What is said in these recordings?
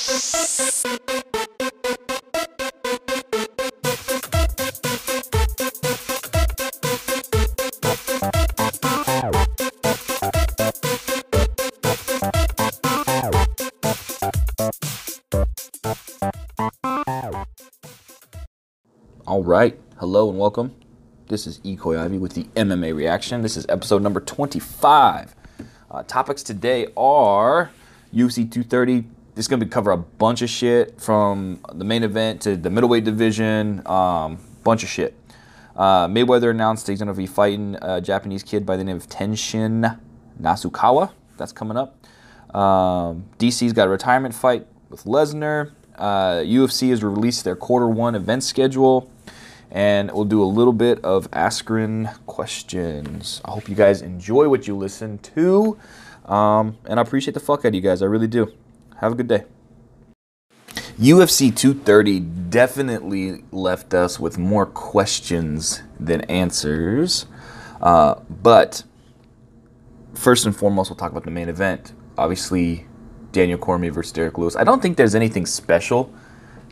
All right. Hello and welcome. This is Ekoi Ivy with the MMA reaction. This is episode number 25. Uh, topics today are UFC 230. Is going to cover a bunch of shit from the main event to the middleweight division. Um, bunch of shit. Uh, Mayweather announced he's going to be fighting a Japanese kid by the name of Tenshin Nasukawa. That's coming up. Um, DC's got a retirement fight with Lesnar. Uh, UFC has released their quarter one event schedule and we'll do a little bit of Askren questions. I hope you guys enjoy what you listen to, um, and I appreciate the fuck out of you guys. I really do. Have a good day. UFC 230 definitely left us with more questions than answers, uh, but first and foremost, we'll talk about the main event. Obviously, Daniel Cormier versus Derrick Lewis. I don't think there's anything special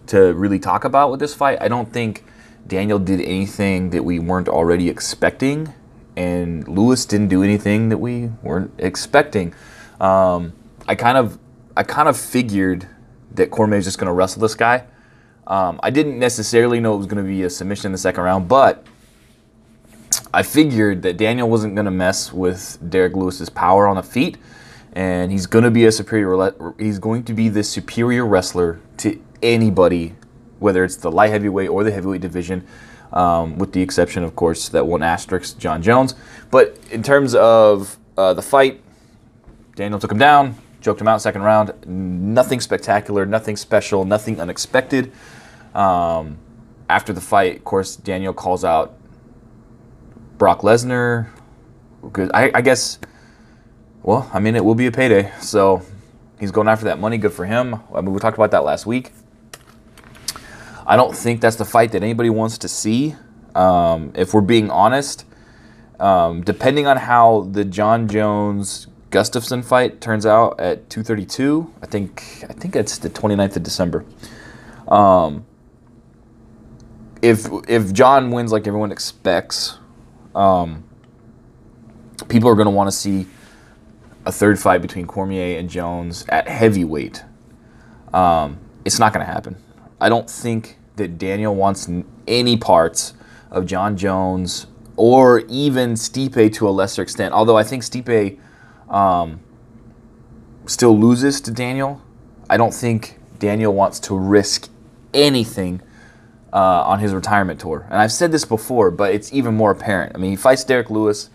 to really talk about with this fight. I don't think Daniel did anything that we weren't already expecting, and Lewis didn't do anything that we weren't expecting. Um, I kind of, I kind of figured that Cormier is just going to wrestle this guy. Um, I didn't necessarily know it was going to be a submission in the second round, but I figured that Daniel wasn't going to mess with Derrick Lewis's power on the feet, and he's going to be a superior. He's going to be the superior wrestler to anybody whether it's the light heavyweight or the heavyweight division, um, with the exception, of course, that one asterisk, Jon Jones. But in terms of uh, the fight, Daniel took him down, choked him out second round. Nothing spectacular, nothing special, nothing unexpected. Um, after the fight, of course, Daniel calls out Brock Lesnar. I, I guess, well, I mean, it will be a payday. So he's going after that money. Good for him. I mean, we talked about that last week. I don't think that's the fight that anybody wants to see. Um, if we're being honest, um, depending on how the Jon Jones Gustafsson fight turns out at 232, I think I think it's the 29th of December. Um, if if Jon wins like everyone expects, um, people are going to want to see a third fight between Cormier and Jones at heavyweight. Um, it's not going to happen. I don't think that Daniel wants any parts of Jon Jones or even Stipe to a lesser extent. Although I think Stipe um, still loses to Daniel, I don't think Daniel wants to risk anything uh, on his retirement tour. And I've said this before, but it's even more apparent. I mean, he fights Derrick Lewis,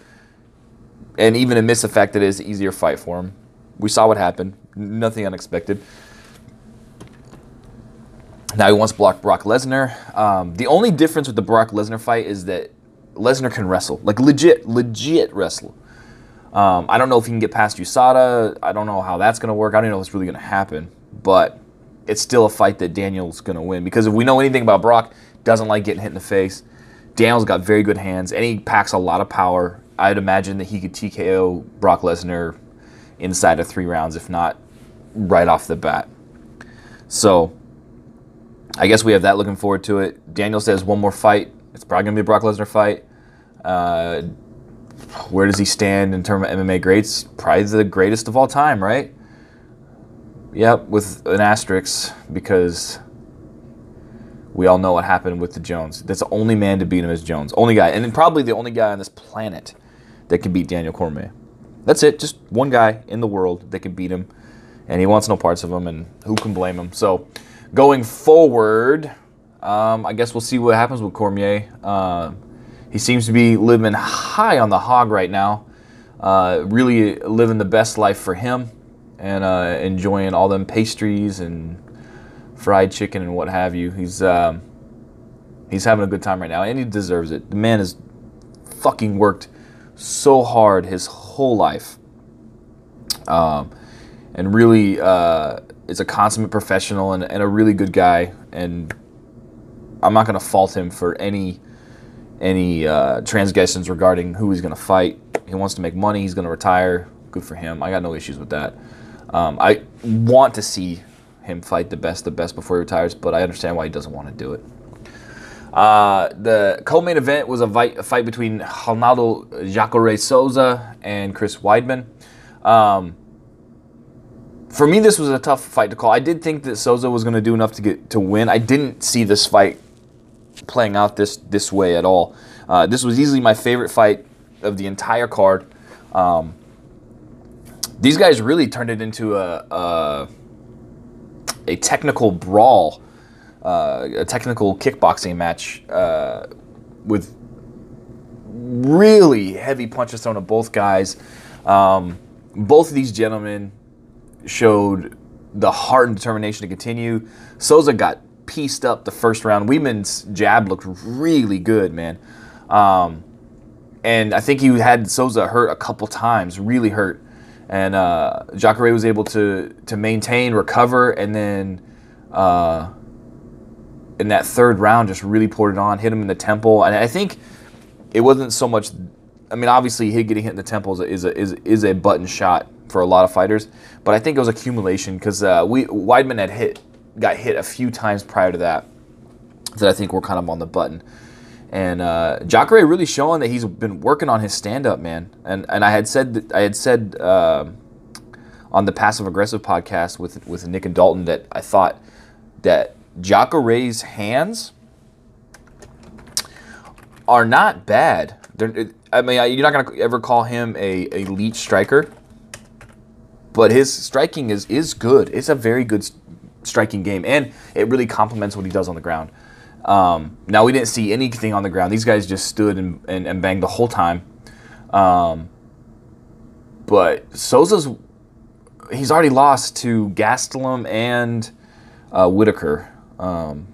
and even the fact that it is an easier fight for him, we saw what happened. Nothing unexpected. Now he wants to block Brock Lesnar. Um, the only difference with the Brock Lesnar fight is that Lesnar can wrestle, like legit, legit wrestle. Um, I don't know if he can get past USADA. I don't know how that's going to work. I don't know if it's really going to happen. But it's still a fight that Daniel's going to win because if we know anything about Brock, doesn't like getting hit in the face. Daniel's got very good hands and he packs a lot of power. I'd imagine that he could TKO Brock Lesnar inside of three rounds, if not right off the bat. So I guess we have that looking forward to it. Daniel says one more fight. It's probably going to be a Brock Lesnar fight. Uh, where does he stand in terms of MMA greats? Probably the greatest of all time, right? Yep, with an asterisk because we all know what happened with the Jones. That's the only man to beat him is Jones. Only guy. And then probably the only guy on this planet that can beat Daniel Cormier. That's it. Just one guy in the world that can beat him. And he wants no parts of him, and who can blame him? So going forward, um, I guess we'll see what happens with Cormier. Uh, he seems to be living high on the hog right now, uh, really living the best life for him, and uh, enjoying all them pastries and fried chicken and what have you. He's um, he's having a good time right now, and he deserves it. The man has fucking worked so hard his whole life, um, and really uh, is a consummate professional and, and a really good guy. And I'm not going to fault him for any any uh, transgressions regarding who he's going to fight. He wants to make money. He's going to retire. Good for him. I got no issues with that. Um, I want to see him fight the best, the best before he retires, but I understand why he doesn't want to do it. Uh, the co-main event was a fight, a fight between Ronaldo Jacare Souza and Chris Weidman. Um, for me, this was a tough fight to call. I did think that Souza was going to do enough to get to win. I didn't see this fight playing out this this way at all. Uh, this was easily my favorite fight of the entire card. Um, these guys really turned it into a a, a technical brawl, uh, a technical kickboxing match uh, with really heavy punches thrown at both guys. Um, both of these gentlemen showed the heart and determination to continue. Souza got pieced up the first round. Weidman's jab looked really good, man. Um, and I think he had Souza hurt a couple times, really hurt. And uh, Jacare was able to to maintain, recover, and then uh, in that third round, just really poured it on, hit him in the temple. And I think it wasn't so much. I mean, obviously, hit getting hit in the temple is a, is a, is a button shot for a lot of fighters, but I think it was accumulation because uh, we Weidman had hit got hit a few times prior to that that I think were kind of on the button. And uh, Jacare really showing that he's been working on his stand up, man. And and I had said I had said uh, on the passive aggressive podcast with with Nick and Dalton that I thought that Jacare's hands are not bad. They're, I mean, you're not gonna ever call him a elite striker, but his striking is is good. It's a very good striking game, and it really complements what he does on the ground. Um, now we didn't see anything on the ground. These guys just stood and, and, and banged the whole time. Um, but Souza's he's already lost to Gastelum and uh, Whittaker. Um,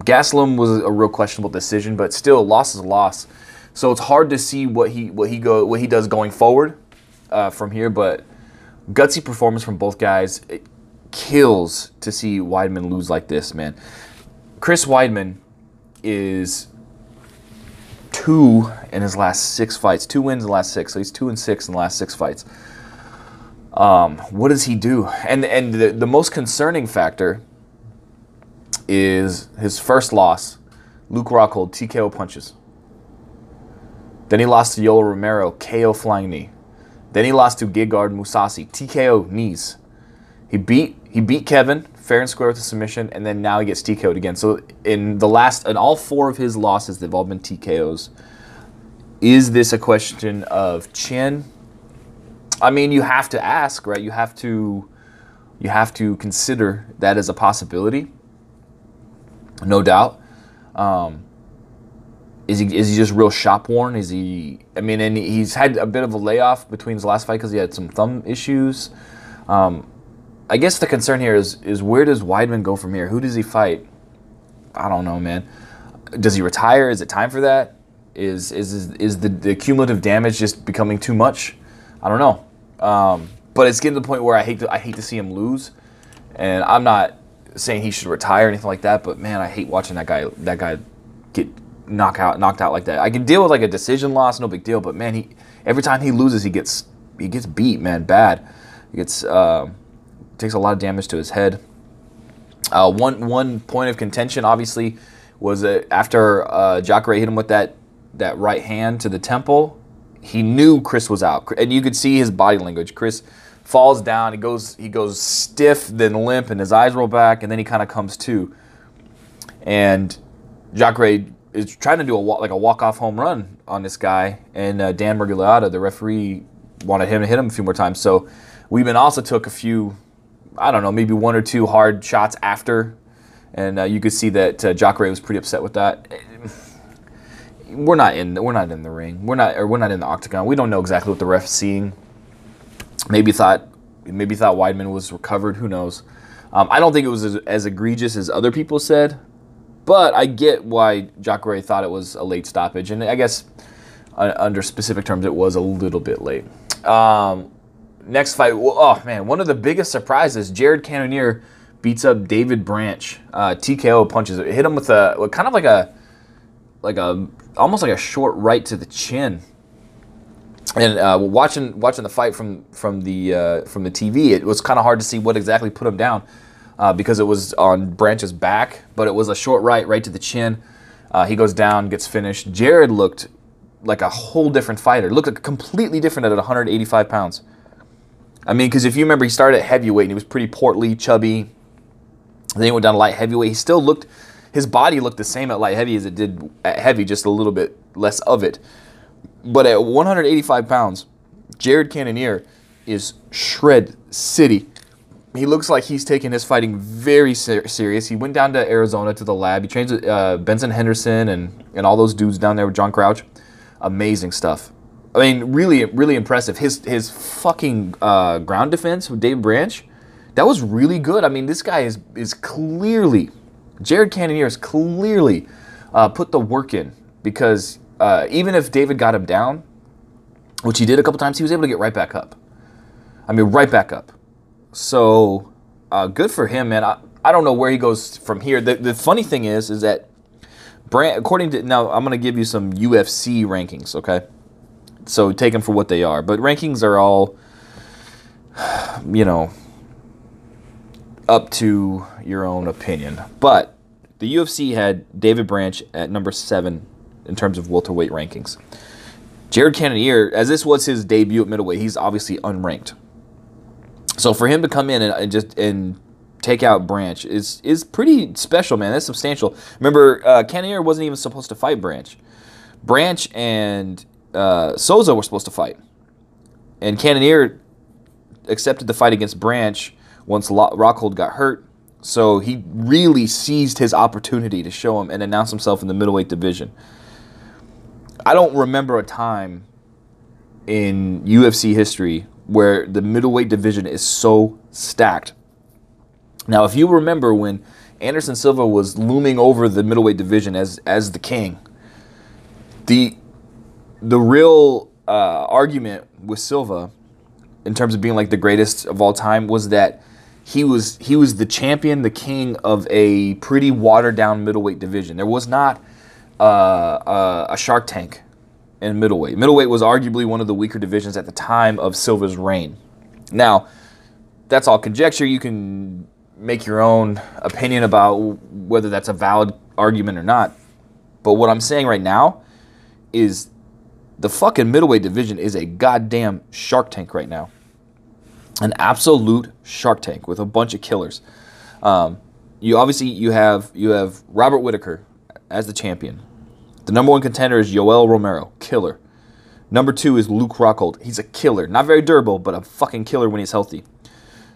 Gastelum was a real questionable decision, but still, loss is a loss. So it's hard to see what he what he go what he does going forward uh, from here. But gutsy performance from both guys. It kills to see Weidman lose like this, man. Chris Weidman is two in his last six fights, two wins in the last six. So he's two and six in the last six fights. Um, what does he do? And and the, the most concerning factor is his first loss, Luke Rockhold, TKO punches. Then he lost to Yoel Romero, KO flying knee. Then he lost to Gegard Mousasi TKO knees. He beat he beat Kevin fair and square with a submission, and then now he gets TKO'd again. So in the last, in all four of his losses, they've all been TKOs. Is this a question of chin? I mean, you have to ask, right? You have to, you have to consider that as a possibility. No doubt. Um, is he is he just real shop worn? Is he? I mean, and he's had a bit of a layoff between his last fight because he had some thumb issues. Um, I guess the concern here is is where does Weidman go from here? Who does he fight? I don't know, man. Does he retire? Is it time for that? Is is is, the, the cumulative damage just becoming too much? I don't know. Um, but it's getting to the point where I hate to I hate to see him lose, and I'm not saying he should retire or anything like that. But man, I hate watching that guy that guy get knocked out knocked out like that. I can deal with like a decision loss, no big deal. But man, he every time he loses, he gets he gets beat, man, bad. He gets. Uh, takes a lot of damage to his head. Uh, one one point of contention, obviously, was after uh, Jacare hit him with that that right hand to the temple, he knew Chris was out, and you could see his body language. Chris falls down, he goes he goes stiff, then limp, and his eyes roll back, and then he kind of comes to. And Jacare is trying to do a like a walk off home run on this guy, and uh, Dan Miragliotta, the referee, wanted him to hit him a few more times. So Weidman also took a few I don't know, maybe one or two hard shots after, and uh, you could see that uh, Jacare was pretty upset with that. We're not in. We're not in the ring. We're not. Or we're not in the octagon. We don't know exactly what the ref's seeing. Maybe thought. Maybe thought Weidman was recovered. Who knows? Um, I don't think it was as, as, egregious as other people said, but I get why Jacare thought it was a late stoppage, and I guess uh, under specific terms it was a little bit late. Um, next fight, oh man, one of the biggest surprises: Jared Cannonier beats up David Branch. Uh, TKO punches it, hit him with a kind of like a like a almost like a short right to the chin. and uh, watching watching the fight from from the uh, from the TV, it was kind of hard to see what exactly put him down uh, because it was on Branch's back, but it was a short right, right to the chin. Uh, he goes down, gets finished. Jared looked like a whole different fighter. Looked completely different at 185 pounds. I mean, because if you remember, he started at heavyweight and he was pretty portly, chubby. Then he went down to light heavyweight. He still looked, his body looked the same at light heavy as it did at heavy, just a little bit less of it. But at 185 pounds, Jared Cannonier is shred city. He looks like he's taking his fighting very ser- serious. He went down to Arizona to the lab. He trains with uh, Benson Henderson and, and all those dudes down there with John Crouch. Amazing stuff. I mean, really, really impressive. His his fucking uh, ground defense with Dave Branch, that was really good. I mean, this guy is is clearly, Jared Cannonier has clearly uh, put the work in because uh, even if David got him down, which he did a couple times, he was able to get right back up. I mean, right back up. So uh, good for him, man. I, I don't know where he goes from here. The, the funny thing is, is that Brand, according to now, I'm gonna give you some UFC rankings, okay? So take them for what they are. But rankings are all, you know, up to your own opinion. But the UFC had David Branch at number seven in terms of welterweight rankings. Jared Cannonier, as this was his debut at middleweight, he's obviously unranked. So for him to come in and, just and take out Branch is is pretty special, man. That's substantial. Remember, uh, Cannonier wasn't even supposed to fight Branch. Branch and uh, Souza were supposed to fight, and Cannonier accepted the fight against Branch once Rockhold got hurt. So he really seized his opportunity to show him and announce himself in the middleweight division. I don't remember a time in UFC history where the middleweight division is so stacked. Now, if you remember when Anderson Silva was looming over the middleweight division as as the king, the the real uh, argument with Silva, in terms of being like the greatest of all time, was that he was he was the champion, the king of a pretty watered down middleweight division. There was not uh, uh, a Shark Tank in middleweight. Middleweight was arguably one of the weaker divisions at the time of Silva's reign. Now, that's all conjecture. You can make your own opinion about whether that's a valid argument or not. But what I'm saying right now is the fucking middleweight division is a goddamn shark tank right now. An absolute shark tank with a bunch of killers. Um, you obviously you have you have Robert Whittaker as the champion. The number one contender is Yoel Romero, killer. Number two is Luke Rockhold. He's a killer. Not very durable, but a fucking killer when he's healthy.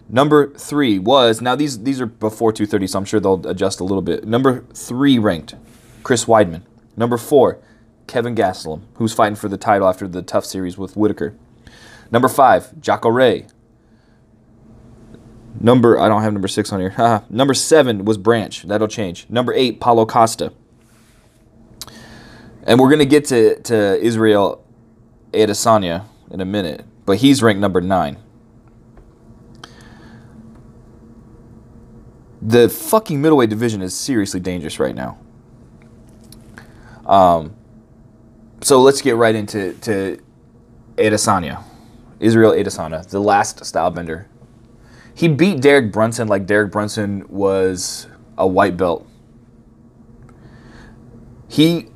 Number three was now these these are before 230, so I'm sure they'll adjust a little bit. Number three ranked, Chris Weidman. Number four, Kevin Gastelum, who's fighting for the title after the tough series with Whittaker. Number five, Jacare. Ray. Number I don't have number six on here. number seven was Branch. That'll change. Number eight, Paulo Costa. And we're gonna get to, to Israel Adesanya in a minute, but he's ranked number nine. The fucking middleweight division is seriously dangerous right now. Um, so let's get right into to Adesanya, Israel Adesanya, the last style bender. He beat Derek Brunson like Derek Brunson was a white belt. He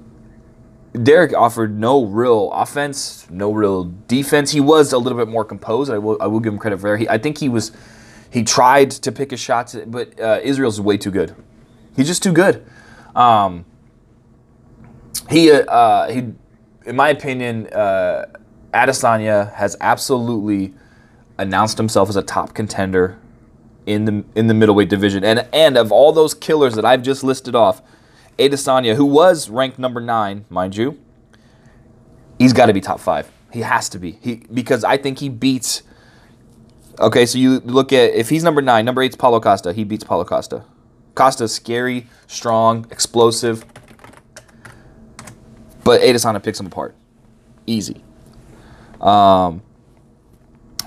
Derek offered no real offense, no real defense. He was a little bit more composed. I will I will give him credit for that. He, I think he was he tried to pick his shots, but uh, Israel's way too good. He's just too good. Um, he uh, he in my opinion, uh, Adesanya has absolutely announced himself as a top contender in the in the middleweight division. And and of all those killers that I've just listed off, Adesanya, who was ranked number nine, mind you, he's got to be top five. He has to be. He because I think he beats. Okay, so you look at if he's number nine, number eight's Paulo Costa. He beats Paulo Costa. Costa's scary, strong, explosive. But Adesanya picks him apart. Easy. Um,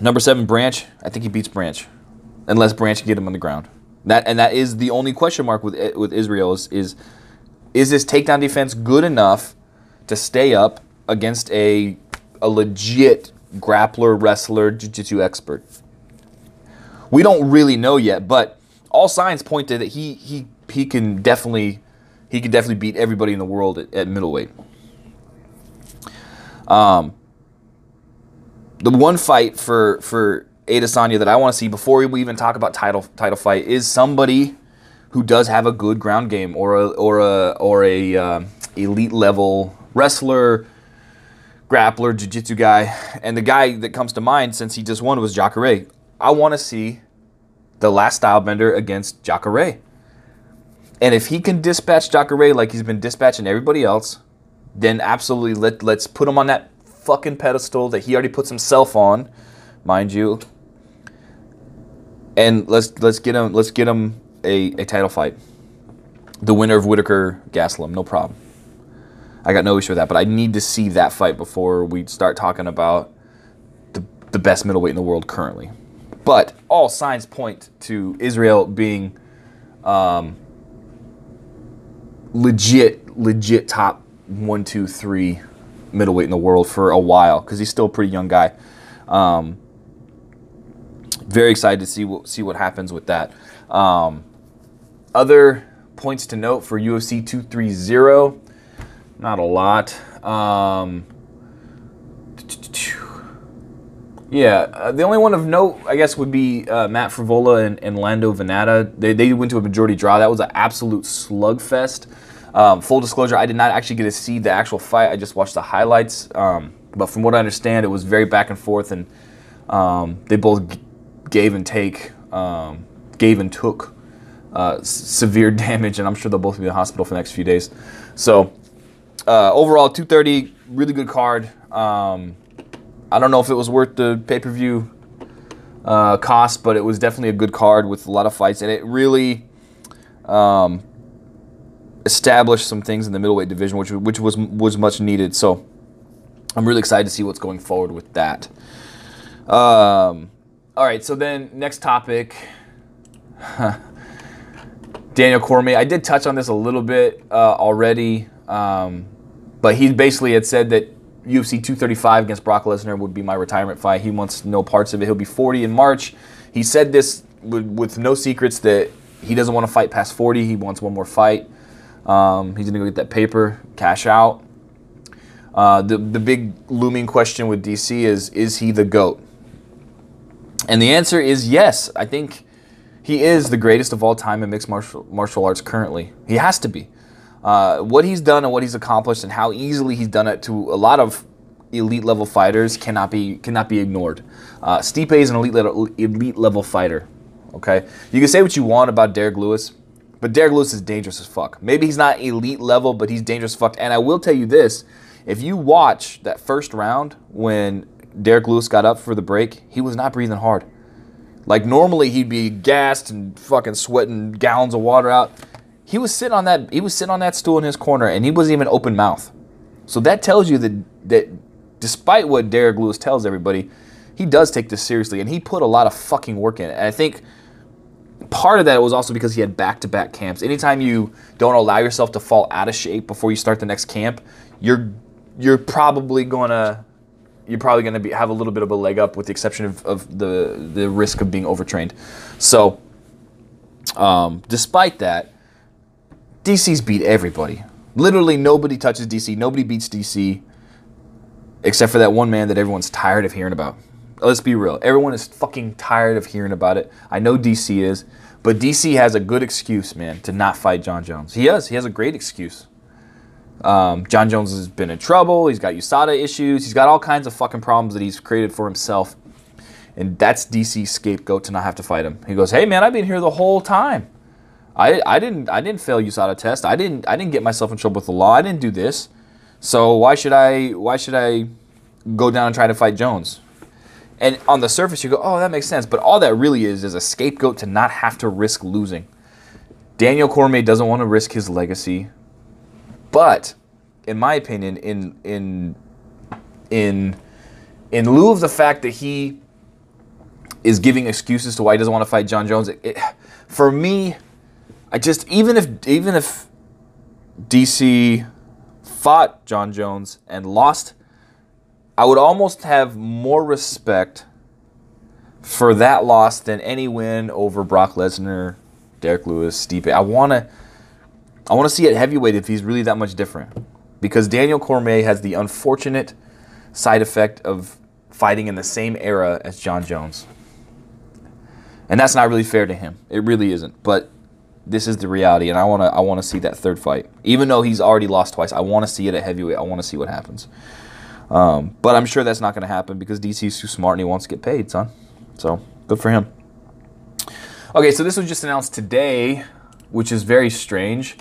number seven, Branch. I think he beats Branch, unless Branch can get him on the ground. That and that is the only question mark with with Israel is is, is this takedown defense good enough to stay up against a a legit grappler, wrestler, jiu-jitsu expert. We don't really know yet, but all signs point to that he he he can definitely he can definitely beat everybody in the world at, at middleweight. Um, the one fight for for Adesanya that I want to see before we even talk about title title fight is somebody who does have a good ground game or a or a or a uh, elite level wrestler, grappler, jiu-jitsu guy. And the guy that comes to mind since he just won was Jacare. I want to see the last style bender against Jacare. And if he can dispatch Jacare like he's been dispatching everybody else, then absolutely let let's put him on that fucking pedestal that he already puts himself on, mind you. And let's let's get him let's get him a, a title fight. The winner of Whittaker Gastelum, no problem. I got no issue with that, but I need to see that fight before we start talking about the the best middleweight in the world currently. But all signs point to Israel being um, legit, legit top one, two, three middleweight in the world for a while because he's still a pretty young guy. Um, very excited to see what see what happens with that. Um, other points to note for UFC 230, not a lot. Um, yeah, uh, the only one of note, I guess, would be uh, Matt Frevola and, and Lando Vannata. They, they went to a majority draw. That was an absolute slugfest. Um, full disclosure, I did not actually get to see the actual fight. I just watched the highlights. Um, but from what I understand, it was very back and forth, and um, they both g- gave and take, um, gave and took uh, s- severe damage, and I'm sure they'll both be in the hospital for the next few days. So uh, overall, 230, really good card. Um, I don't know if it was worth the pay per view uh, cost, but it was definitely a good card with a lot of fights, and it really um, established some things in the middleweight division, which which was was much needed. So I'm really excited to see what's going forward with that. Um, all right, so then next topic. Daniel Cormier. I did touch on this a little bit uh, already, um, but he basically had said that UFC 235 against Brock Lesnar would be my retirement fight. He wants no parts of it. He'll be 40 in March. He said this with, with no secrets that he doesn't want to fight past 40. He wants one more fight. Um, he's going to go get that paper, cash out. Uh, the, the big looming question with DC is is he the GOAT? And the answer is yes. I think he is the greatest of all time in mixed martial, martial arts currently. He has to be. Uh, what he's done and what he's accomplished and how easily he's done it to a lot of elite level fighters cannot be cannot be ignored. Uh, Stipe is an elite level, elite level fighter. Okay, you can say what you want about Derrick Lewis, but Derrick Lewis is dangerous as fuck. Maybe he's not elite level, but he's dangerous as fuck. And I will tell you this: if you watch that first round when Derrick Lewis got up for the break, he was not breathing hard. Like normally he'd be gassed and fucking sweating gallons of water out. He was sitting on that he was sitting on that stool in his corner and he wasn't even open mouth. So that tells you that that despite what Derrick Lewis tells everybody, he does take this seriously and he put a lot of fucking work in it. And I think part of that was also because he had back-to-back camps. Anytime you don't allow yourself to fall out of shape before you start the next camp, you're you're probably gonna you're probably gonna be have a little bit of a leg up, with the exception of, of the the risk of being overtrained. So, um, despite that, DC's beat everybody. Literally nobody touches DC. Nobody beats DC, except for that one man that everyone's tired of hearing about. Let's be real. Everyone is fucking tired of hearing about it. I know DC is, but DC has a good excuse, man, to not fight Jon Jones. He has. He has a great excuse. Um, Jon Jones has been in trouble. He's got USADA issues. He's got all kinds of fucking problems that he's created for himself. And that's DC's scapegoat to not have to fight him. He goes, "Hey man, I've been here the whole time. I, I didn't I didn't fail USADA test. I didn't I didn't get myself in trouble with the law. I didn't do this. So why should I why should I go down and try to fight Jones?" And on the surface, you go, "Oh, that makes sense." But all that really is is a scapegoat to not have to risk losing. Daniel Cormier doesn't want to risk his legacy. But in my opinion, in in in in lieu of the fact that he is giving excuses to why he doesn't want to fight Jon Jones, it, it, for me, I just even if even if DC fought Jon Jones and lost I would almost have more respect for that loss than any win over Brock Lesnar, Derrick Lewis, Stipe. I want to I want to see it heavyweight if he's really that much different. Because Daniel Cormier has the unfortunate side effect of fighting in the same era as Jon Jones. And that's not really fair to him. It really isn't. But this is the reality and I want to I want to see that third fight. Even though he's already lost twice, I want to see it at heavyweight. I want to see what happens. Um, but I'm sure that's not going to happen because DC's too smart and he wants to get paid, son. So, good for him. Okay, so this was just announced today, which is very strange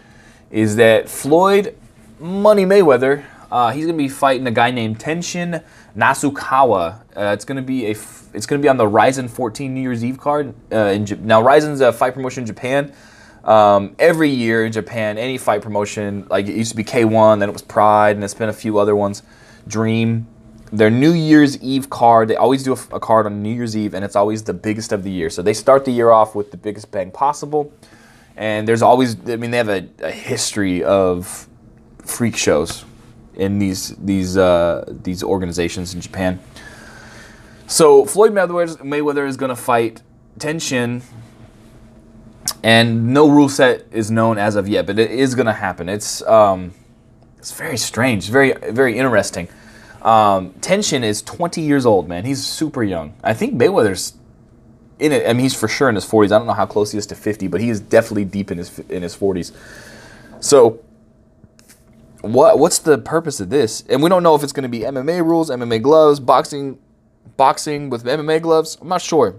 is that Floyd Money Mayweather, uh, he's gonna be fighting a guy named Tenshin Nasukawa. Uh, it's gonna be a f- it's gonna be on the Rizin 14 New Year's Eve card. Uh, in J- now Rizin's a fight promotion in Japan. Um, every year in Japan, any fight promotion like it used to be K1, then it was Pride, and it's been a few other ones. Dream. Their New Year's Eve card, they always do a card on New Year's Eve, and it's always the biggest of the year. So they start the year off with the biggest bang possible and there's always I mean they have a, a history of freak shows in these these uh, these organizations in Japan. So Floyd Mayweather, Mayweather is going to fight Tenshin, and no rule set is known as of yet, but it is going to happen. It's um, it's very strange, very very interesting. Um, Tenshin is 20 years old, man. He's super young. I think Mayweather's in it. I mean, he's for sure in his 40s. I don't know how close he is to 50, but he is definitely deep in his in his 40s. So, what what's the purpose of this? And we don't know if it's going to be MMA rules, MMA gloves, boxing, boxing with MMA gloves. I'm not sure.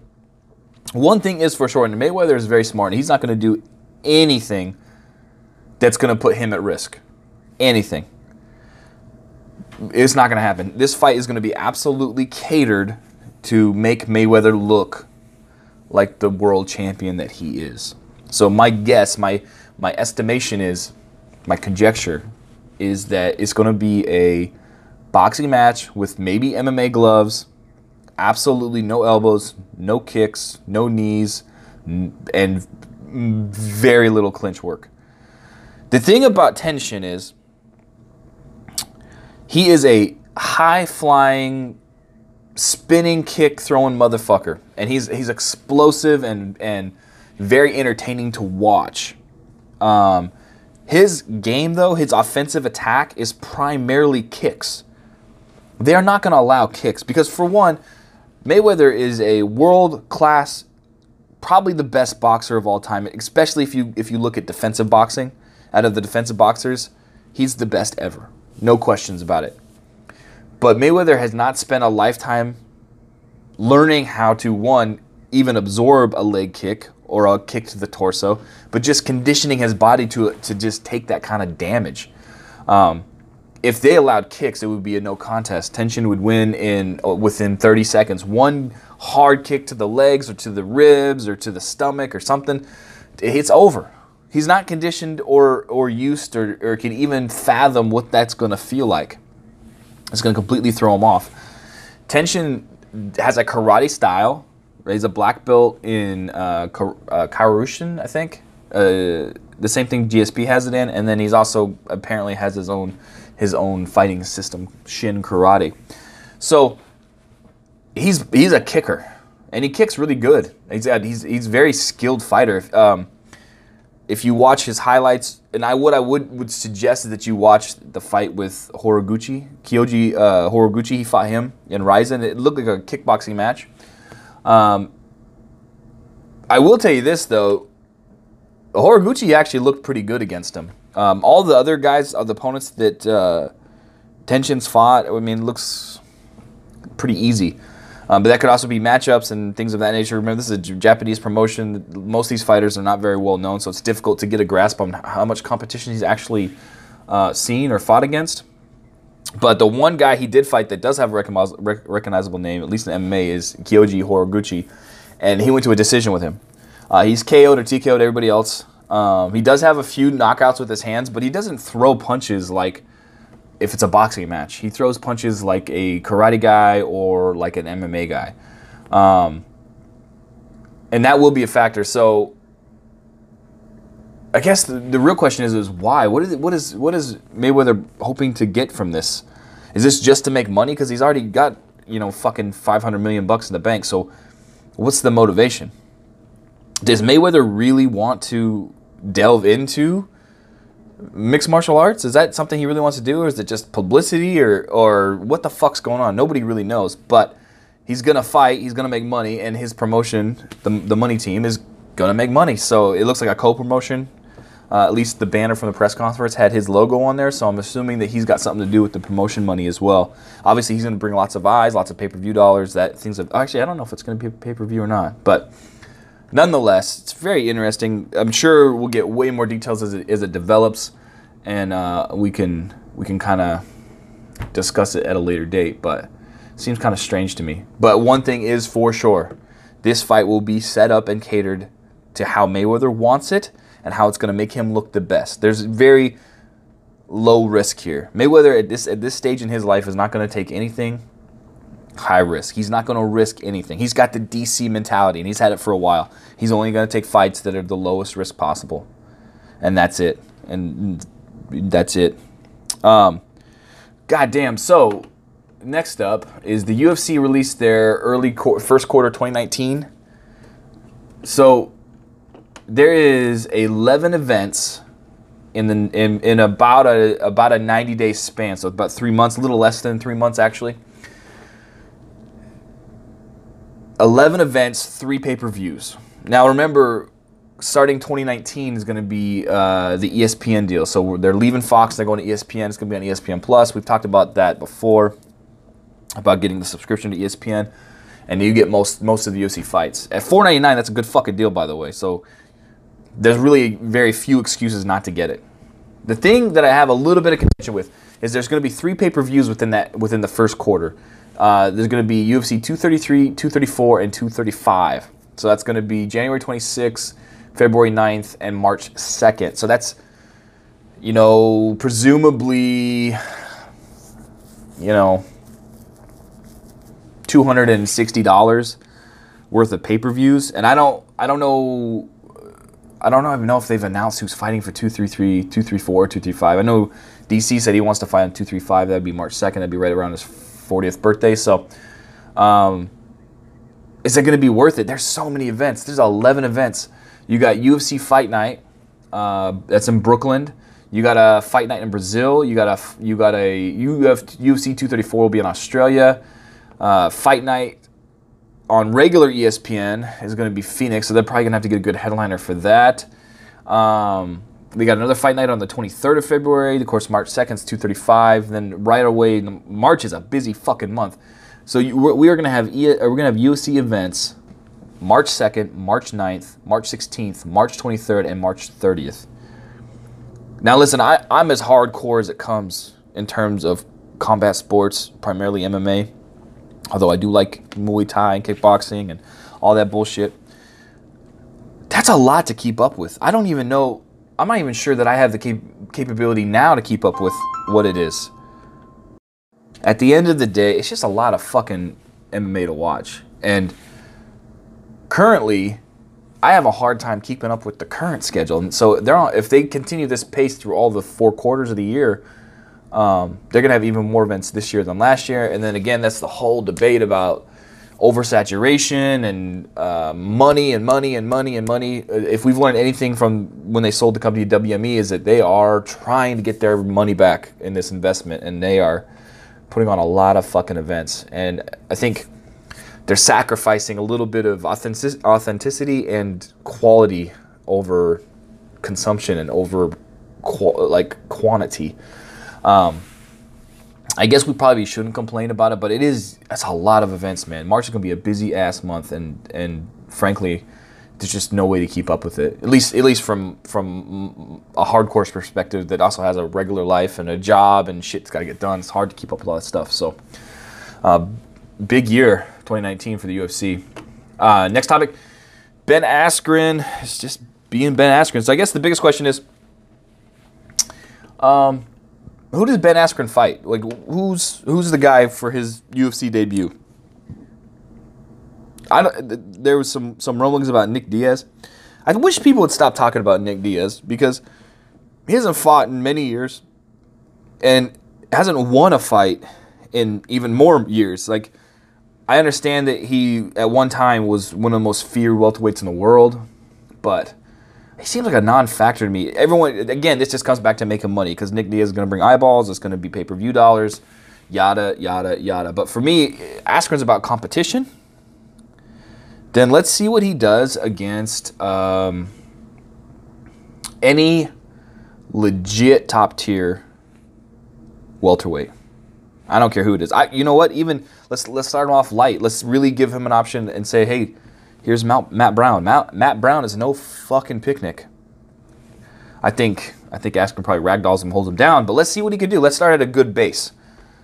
One thing is for sure, and Mayweather is very smart. And he's not going to do anything that's going to put him at risk. Anything. It's not going to happen. This fight is going to be absolutely catered to make Mayweather look like the world champion that he is. So my guess, my my estimation is, my conjecture is that it's going to be a boxing match with maybe MMA gloves, absolutely no elbows, no kicks, no knees, and very little clinch work. The thing about Tenshin is he is a high flying spinning kick throwing motherfucker, and he's he's explosive and and very entertaining to watch. Um, his game though, his offensive attack is primarily kicks. They are not going to allow kicks because for one, Mayweather is a world class, probably the best boxer of all time. Especially if you if you look at defensive boxing, out of the defensive boxers, he's the best ever. No questions about it. But Mayweather has not spent a lifetime learning how to, one, even absorb a leg kick or a kick to the torso, but just conditioning his body to, to just take that kind of damage. Um, if they allowed kicks, it would be a no contest. Tenshin would win in uh, within 30 seconds. One hard kick to the legs or to the ribs or to the stomach or something, it's over. He's not conditioned or, or used or, or can even fathom what that's going to feel like. It's going to completely throw him off. Tenshin has a karate style. He's a black belt in uh, uh, I think. Uh, the same thing GSP has it in, and then he's also apparently has his own his own fighting system, Shin Karate. So he's he's a kicker, and he kicks really good. He's he's he's very skilled fighter. Um, if you watch his highlights, and I would I would would suggest that you watch the fight with Horiguchi, Kyoji uh. He fought him in Rizin. It looked like a kickboxing match. Um, I will tell you this though, Horiguchi actually looked pretty good against him. Um, all the other guys, the opponents that uh, Tenshin's fought, I mean, looks pretty easy. Um, but that could also be matchups and things of that nature. Remember, this is a Japanese promotion. Most of these fighters are not very well known, so it's difficult to get a grasp on how much competition he's actually uh, seen or fought against. But the one guy he did fight that does have a recognizable name, at least in MMA, is Kyoji Horiguchi, and he went to a decision with him. Uh, he's KO'd or TKO'd everybody else. Um, he does have a few knockouts with his hands, but he doesn't throw punches like – if it's a boxing match. He throws punches like a karate guy or like an MMA guy. Um, and that will be a factor. So I guess the, the real question is, is why? What is, what is what is Mayweather hoping to get from this? Is this just to make money? Because he's already got you know fucking 500 million bucks in the bank. So what's the motivation? Does Mayweather really want to delve into mixed martial arts? Is that something he really wants to do, or is it just publicity, or or what the fuck's going on? Nobody really knows. But he's gonna fight. He's gonna make money, and his promotion, the the money team, is gonna make money. So it looks like a co-promotion. Uh, at least the banner from the press conference had his logo on there, so I'm assuming that he's got something to do with the promotion money as well. Obviously, he's going to bring lots of eyes, lots of pay-per-view dollars. That things. Of, actually, I don't know if it's going to be pay-per-view or not, but nonetheless, it's very interesting. I'm sure we'll get way more details as it, as it develops, and uh, we can we can kind of discuss it at a later date. But seems kind of strange to me. But one thing is for sure, this fight will be set up and catered to how Mayweather wants it and how it's going to make him look the best. There's very low risk here. Mayweather at this at this stage in his life is not going to take anything high risk. He's not going to risk anything. He's got the DC mentality and he's had it for a while. He's only going to take fights that are the lowest risk possible. And that's it. And that's it. Um God damn. So, next up is the UFC released their early qu- first quarter 2019. So, there is 11 events in the in, in about a about a 90 day span so about three months a little less than three months actually 11 events three pay-per-views. Now remember starting 2019 is going to be uh, the espn deal. So they're leaving fox they're going to espn it's going to be on espn plus. We've talked about that before about getting the subscription to espn and you get most most of the UFC fights. At 4.99 that's a good fucking deal by the way. So there's really very few excuses not to get it. The thing that I have a little bit of contention with is there's going to be three pay-per-views within that within the first quarter. Uh, there's going to be UFC 233, 234, and 235. So that's going to be January 26th, February 9th, and March 2nd. So that's, you know, presumably, you know, $260 worth of pay-per-views. And I don't, I don't know I don't even know if they've announced who's fighting for 233, 234, 235. I know DC said he wants to fight on 235. That'd be March 2nd. That'd be right around his 40th birthday. So, um, is it going to be worth it? There's so many events. There's 11 events. You got UFC Fight Night. Uh, that's in Brooklyn. You got a fight night in Brazil. You got a you got a Uf, UFC 234 will be in Australia. Uh, fight night on regular ESPN is going to be Phoenix, so they're probably going to have to get a good headliner for that. Um, we got another fight night on the 23rd of February. Of course, March 2nd is 235. Then right away, March is a busy fucking month. So you, we are going to have e, uh, we're going to have UFC events March 2nd, March 9th, March 16th, March 23rd, and March 30th. Now, listen, I, I'm as hardcore as it comes in terms of combat sports, primarily MMA although I do like Muay Thai and kickboxing and all that bullshit. That's a lot to keep up with. I don't even know. I'm not even sure that I have the cap- capability now to keep up with what it is. At the end of the day, it's just a lot of fucking MMA to watch. And currently, I have a hard time keeping up with the current schedule. And so they're if they continue this pace through all the four quarters of the year, um, they're going to have even more events this year than last year. And then again, that's the whole debate about oversaturation and uh, money and money and money and money. Uh, if we've learned anything from when they sold the company to WME, is that they are trying to get their money back in this investment, and they are putting on a lot of fucking events. And I think they're sacrificing a little bit of authenticity and quality over consumption and over like quantity. Um, I guess we probably shouldn't complain about it, but it is that's a lot of events, man. March is gonna be a busy ass month, and and frankly, there's just no way to keep up with it. At least at least from from a hardcore perspective that also has a regular life and a job and shit's got to get done. It's hard to keep up with all that stuff. So, uh, big year 2019 for the UFC. Uh, next topic, Ben Askren is just being Ben Askren. So I guess the biggest question is. Um, who does Ben Askren fight? Like, who's who's the guy for his UFC debut? I don't, there was some some rumblings about Nick Diaz. I wish people would stop talking about Nick Diaz because he hasn't fought in many years and hasn't won a fight in even more years. Like I understand that he at one time was one of the most feared welterweights in the world, but he seems like a non-factor to me. Everyone, again, this just comes back to making money because Nick Diaz is going to bring eyeballs. It's going to be pay-per-view dollars, yada yada yada. But for me, Askren's about competition. Then let's see what he does against um, any legit top tier welterweight. I don't care who it is. I, you know what? Even let's let's start him off light. Let's really give him an option and say, hey, here's Matt, Matt Brown. Matt, Matt Brown is no fucking picnic. I think I think Askren probably ragdolls him, holds him down. But let's see what he can do. Let's start at a good base,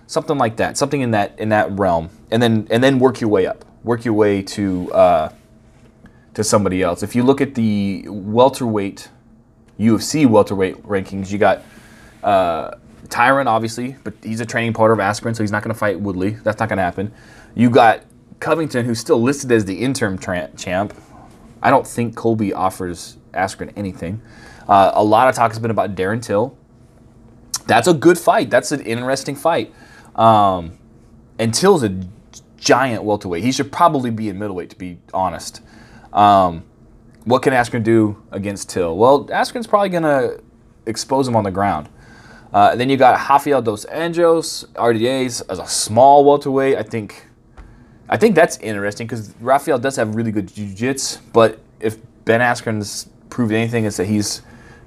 something like that, something in that in that realm, and then and then work your way up. Work your way to uh, to somebody else. If you look at the welterweight UFC welterweight rankings, you got. Uh, Tyron, obviously, but he's a training partner of Askren, so he's not going to fight Woodley. That's not going to happen. You got Covington, who's still listed as the interim tra- champ. I don't think Colby offers Askren anything. Uh, a lot of talk has been about Darren Till. That's a good fight. That's an interesting fight. Um, and Till's a giant welterweight. He should probably be in middleweight, to be honest. Um, what can Askren do against Till? Well, Askren's probably going to expose him on the ground. Uh, then you got Rafael dos Anjos, RDAs as a small welterweight. I think, I think that's interesting because Rafael does have really good jiu-jitsu, but if Ben Askren's proved anything, is that he's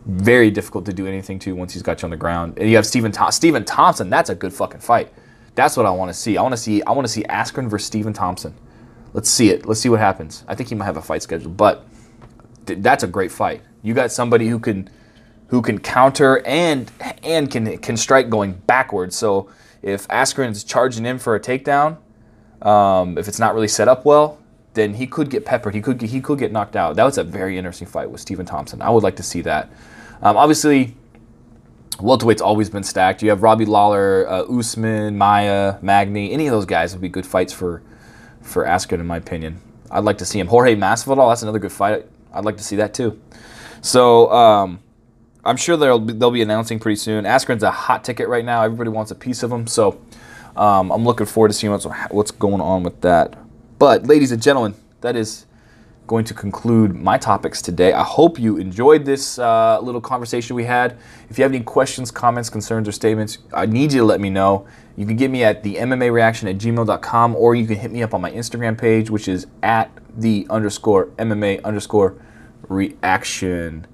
very difficult to do anything to once he's got you on the ground. And you have Stephen Th- Stephen Thompson. That's a good fucking fight. That's what I want to see. I want to see. I want to see Askren versus Stephen Thompson. Let's see it. Let's see what happens. I think he might have a fight scheduled, but th- that's a great fight. You got somebody who can who can counter and and can can strike going backwards. So if Askren's charging in for a takedown, um, if it's not really set up well, then he could get peppered. He could he could get knocked out. That was a very interesting fight with Stephen Thompson. I would like to see that. Um, obviously, welterweight's always been stacked. You have Robbie Lawler, uh, Usman, Maia, Magny. Any of those guys would be good fights for for Askren, in my opinion. I'd like to see him. Jorge Masvidal, that's another good fight. I'd like to see that too. So. Um, I'm sure they'll be, they'll be announcing pretty soon. Askren's a hot ticket right now. Everybody wants a piece of him, so um, I'm looking forward to seeing what's what's going on with that. But ladies and gentlemen, that is going to conclude my topics today. I hope you enjoyed this uh, little conversation we had. If you have any questions, comments, concerns, or statements, I need you to let me know. You can get me at the MMA reaction at gmail.com or you can hit me up on my Instagram page, which is at the underscore MMA underscore reaction.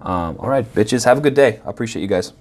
Um, all right, bitches, have a good day. I appreciate you guys.